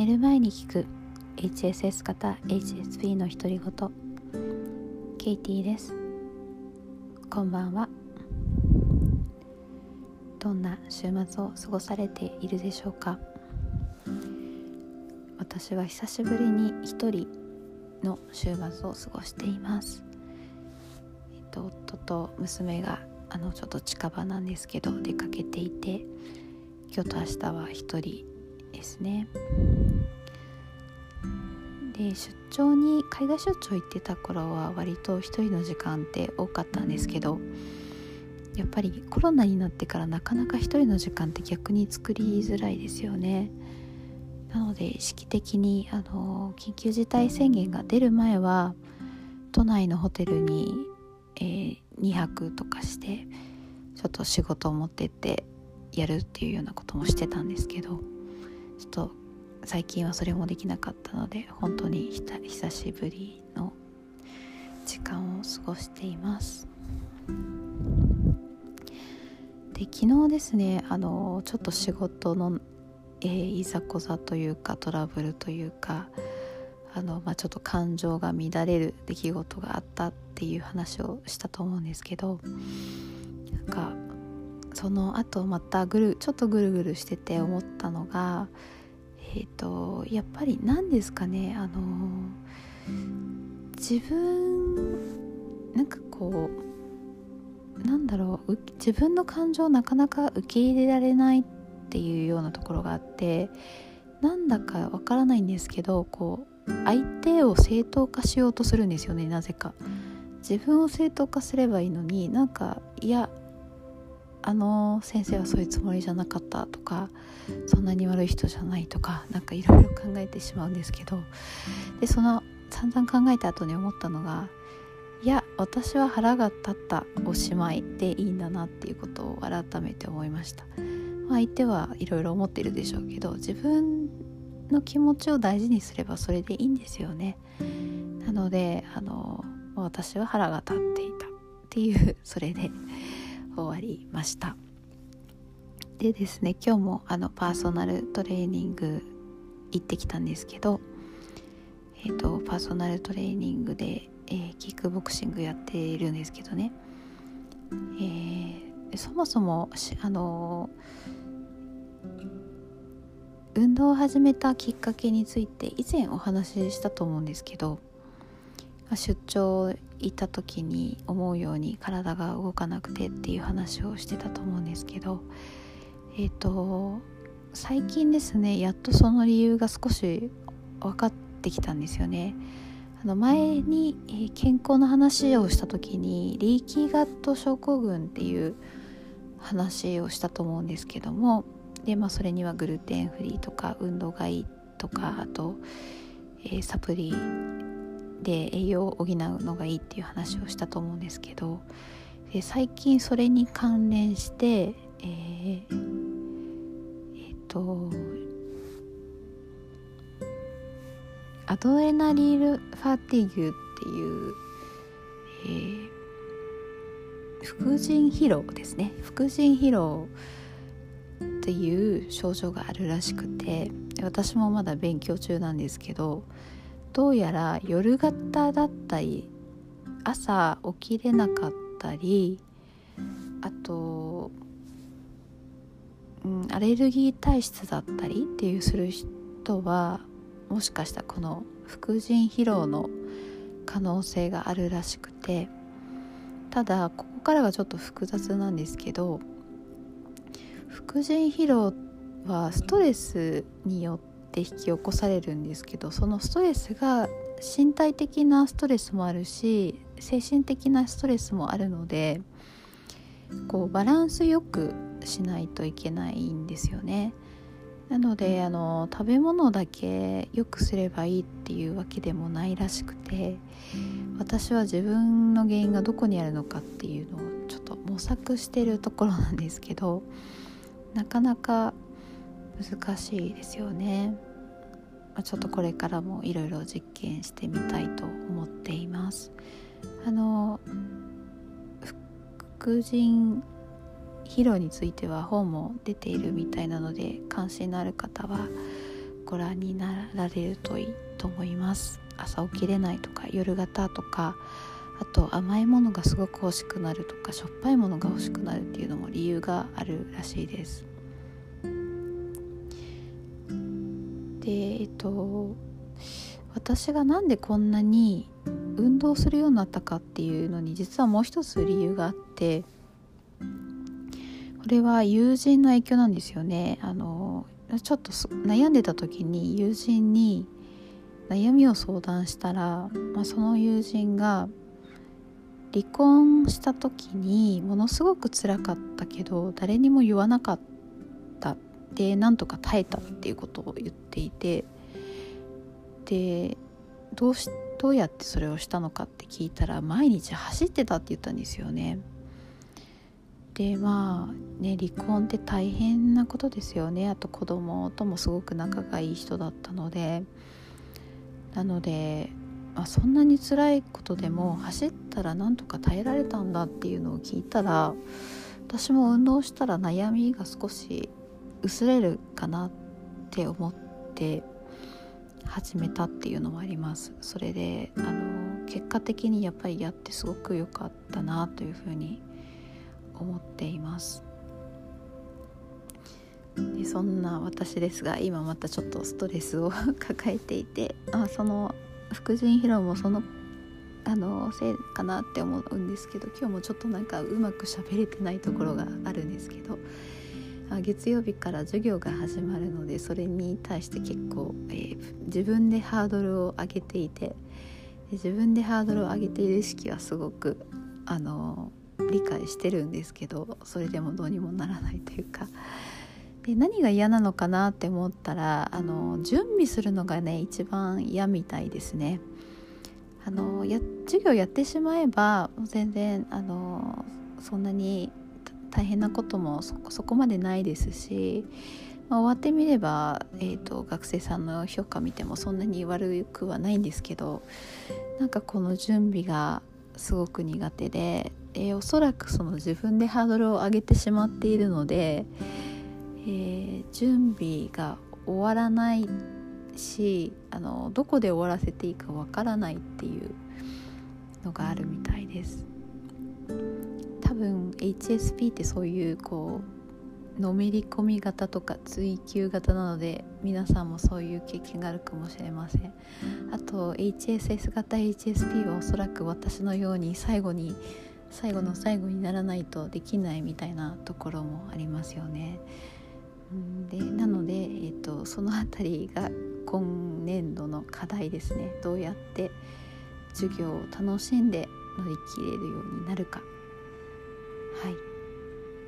寝る前に聞く。HSS 型 HSP の独り言。ケイティです。こんばんは。どんな週末を過ごされているでしょうか。私は久しぶりに一人の週末を過ごしています。えっと夫と娘があのちょっと近場なんですけど出かけていて今日と明日は一人ですね。で出張に海外出張行ってた頃は割と一人の時間って多かったんですけどやっぱりコロナになってからなかなか一人の時間って逆に作りづらいですよね。なので意識的にあの緊急事態宣言が出る前は都内のホテルに、えー、2泊とかしてちょっと仕事を持ってってやるっていうようなこともしてたんですけどちょっと最近はそれもできなかったので本当に久しぶりの時間を過ごしています。で昨日ですねあのちょっと仕事の、えー、いざこざというかトラブルというかあの、まあ、ちょっと感情が乱れる出来事があったっていう話をしたと思うんですけどなんかその後またぐるちょっとぐるぐるしてて思ったのがえっ、ー、とやっぱり何ですかねあの自分なんかこうなんだろう自分の感情をなかなか受け入れられないっていうようなところがあってなんだかわからないんですけどこう相手を正当化しようとするんですよねなぜか。自分を正当化すればいいのになんかいやあの先生はそういうつもりじゃなかったとかそんなに悪い人じゃないとか何かいろいろ考えてしまうんですけどでその散々考えた後に思ったのがいや私は腹が立ったおしまいでいいんだなっていうことを改めて思いました、まあ、相手はいろいろ思ってるでしょうけど自分の気持ちを大事にすればそれでいいんですよね。なのであの私は腹が立っていたっていうそれで。終わりました。でですね今日もあのパーソナルトレーニング行ってきたんですけどえっ、ー、とパーソナルトレーニングで、えー、キックボクシングやってるんですけどね、えー、そもそもあの運動を始めたきっかけについて以前お話ししたと思うんですけど出張行った時に思うように体が動かなくてっていう話をしてたと思うんですけどえっ、ー、と最近ですねやっとその理由が少し分かってきたんですよね。あの前に、健康の話をした時にリーキーガット症候群っていう話をしたと思うんですけどもで、まあ、それにはグルテンフリーとか運動がいいとかあと、えー、サプリで栄養を補うのがいいっていう話をしたと思うんですけどで最近それに関連してえー、えー、とアドレナリルファティグっていう、えー、副腎疲労ですね。副腎疲労っていう症状があるらしくて私もまだ勉強中なんですけどどうやら夜型だったり朝起きれなかったりあと、うん、アレルギー体質だったりっていうする人はもしかしたらこの副腎疲労の可能性があるらしくてただここからがちょっと複雑なんですけど副腎疲労はストレスによってって引き起こされるんですけどそのストレスが身体的なストレスもあるし精神的なストレスもあるのでこうバランスよくしないといけないんですよね。なのであの食べ物だけ良くすればいいっていうわけでもないらしくて私は自分の原因がどこにあるのかっていうのをちょっと模索してるところなんですけどなかなか難しいですよね、ま、ちょっとこれからもいろいろ実験してみたいと思っています。あの副腎疲労については本も出ているみたいなので関心のある方はご覧になられるといいと思います。朝起きれないとか夜型とかあと甘いものがすごく欲しくなるとかしょっぱいものが欲しくなるっていうのも理由があるらしいです。でえっと私がなんでこんなに運動するようになったかっていうのに実はもう一つ理由があってこれは友人の影響なんですよね。あのちょっと悩んでた時に友人に悩みを相談したら、まあ、その友人が離婚した時にものすごく辛かったけど誰にも言わなかったでなんとか耐えたっていうことを言っていてでどうしどうやってそれをしたのかって聞いたら毎日走ってたって言ったんですよね。でまあね離婚って大変なことですよねあと子供ともすごく仲がいい人だったのでなので、まあ、そんなに辛いことでも走ったらなんとか耐えられたんだっていうのを聞いたら私も運動したら悩みが少し薄れるかなって思って始めたっていうのもあります。それであの結果的にやっぱりやってすごく良かったなというふうに思っています。でそんな私ですが今またちょっとストレスを抱えていてあその副腎疲労もそのあのせいかなって思うんですけど今日もちょっとなんかうまく喋れてないところがあるんですけど月曜日から授業が始まるのでそれに対して結構、えー、自分でハードルを上げていて自分でハードルを上げている意識はすごくあの理解してるんですけどそれでもどうにもならないというかで何が嫌なのかなって思ったらあの準備するのがね一番嫌みたいですね。あのや授業やってしまえば全然あのそんなに大変なこともそこまでないですし、まあ、終わってみれば、えーと学生さんの評価見てもそんなに悪くはないんですけどなんかこの準備がすごく苦手でえー、おそらくその自分でハードルを上げてしまっているので、えー、準備が終わらないしあのどこで終わらせていいかわからないっていうのがあるみたいです。多分 HSP ってそういうこうのめり込み型とか追求型なので皆さんもそういう経験があるかもしれません。あと HSS 型 HSP はおそらく私のように最後に最後の最後にならないとできないみたいなところもありますよね。でなので、えーと、その辺りが今年度の課題ですね。どうやって授業を楽しんで乗り切れるようになるか。はい。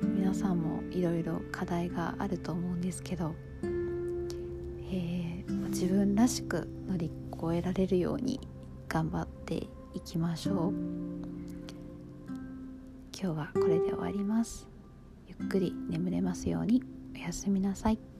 皆さんもいろいろ課題があると思うんですけど、えー、自分らしく乗り越えられるように頑張っていきましょう。今日はこれで終わります。ゆっくり眠れますように。おやすみなさい。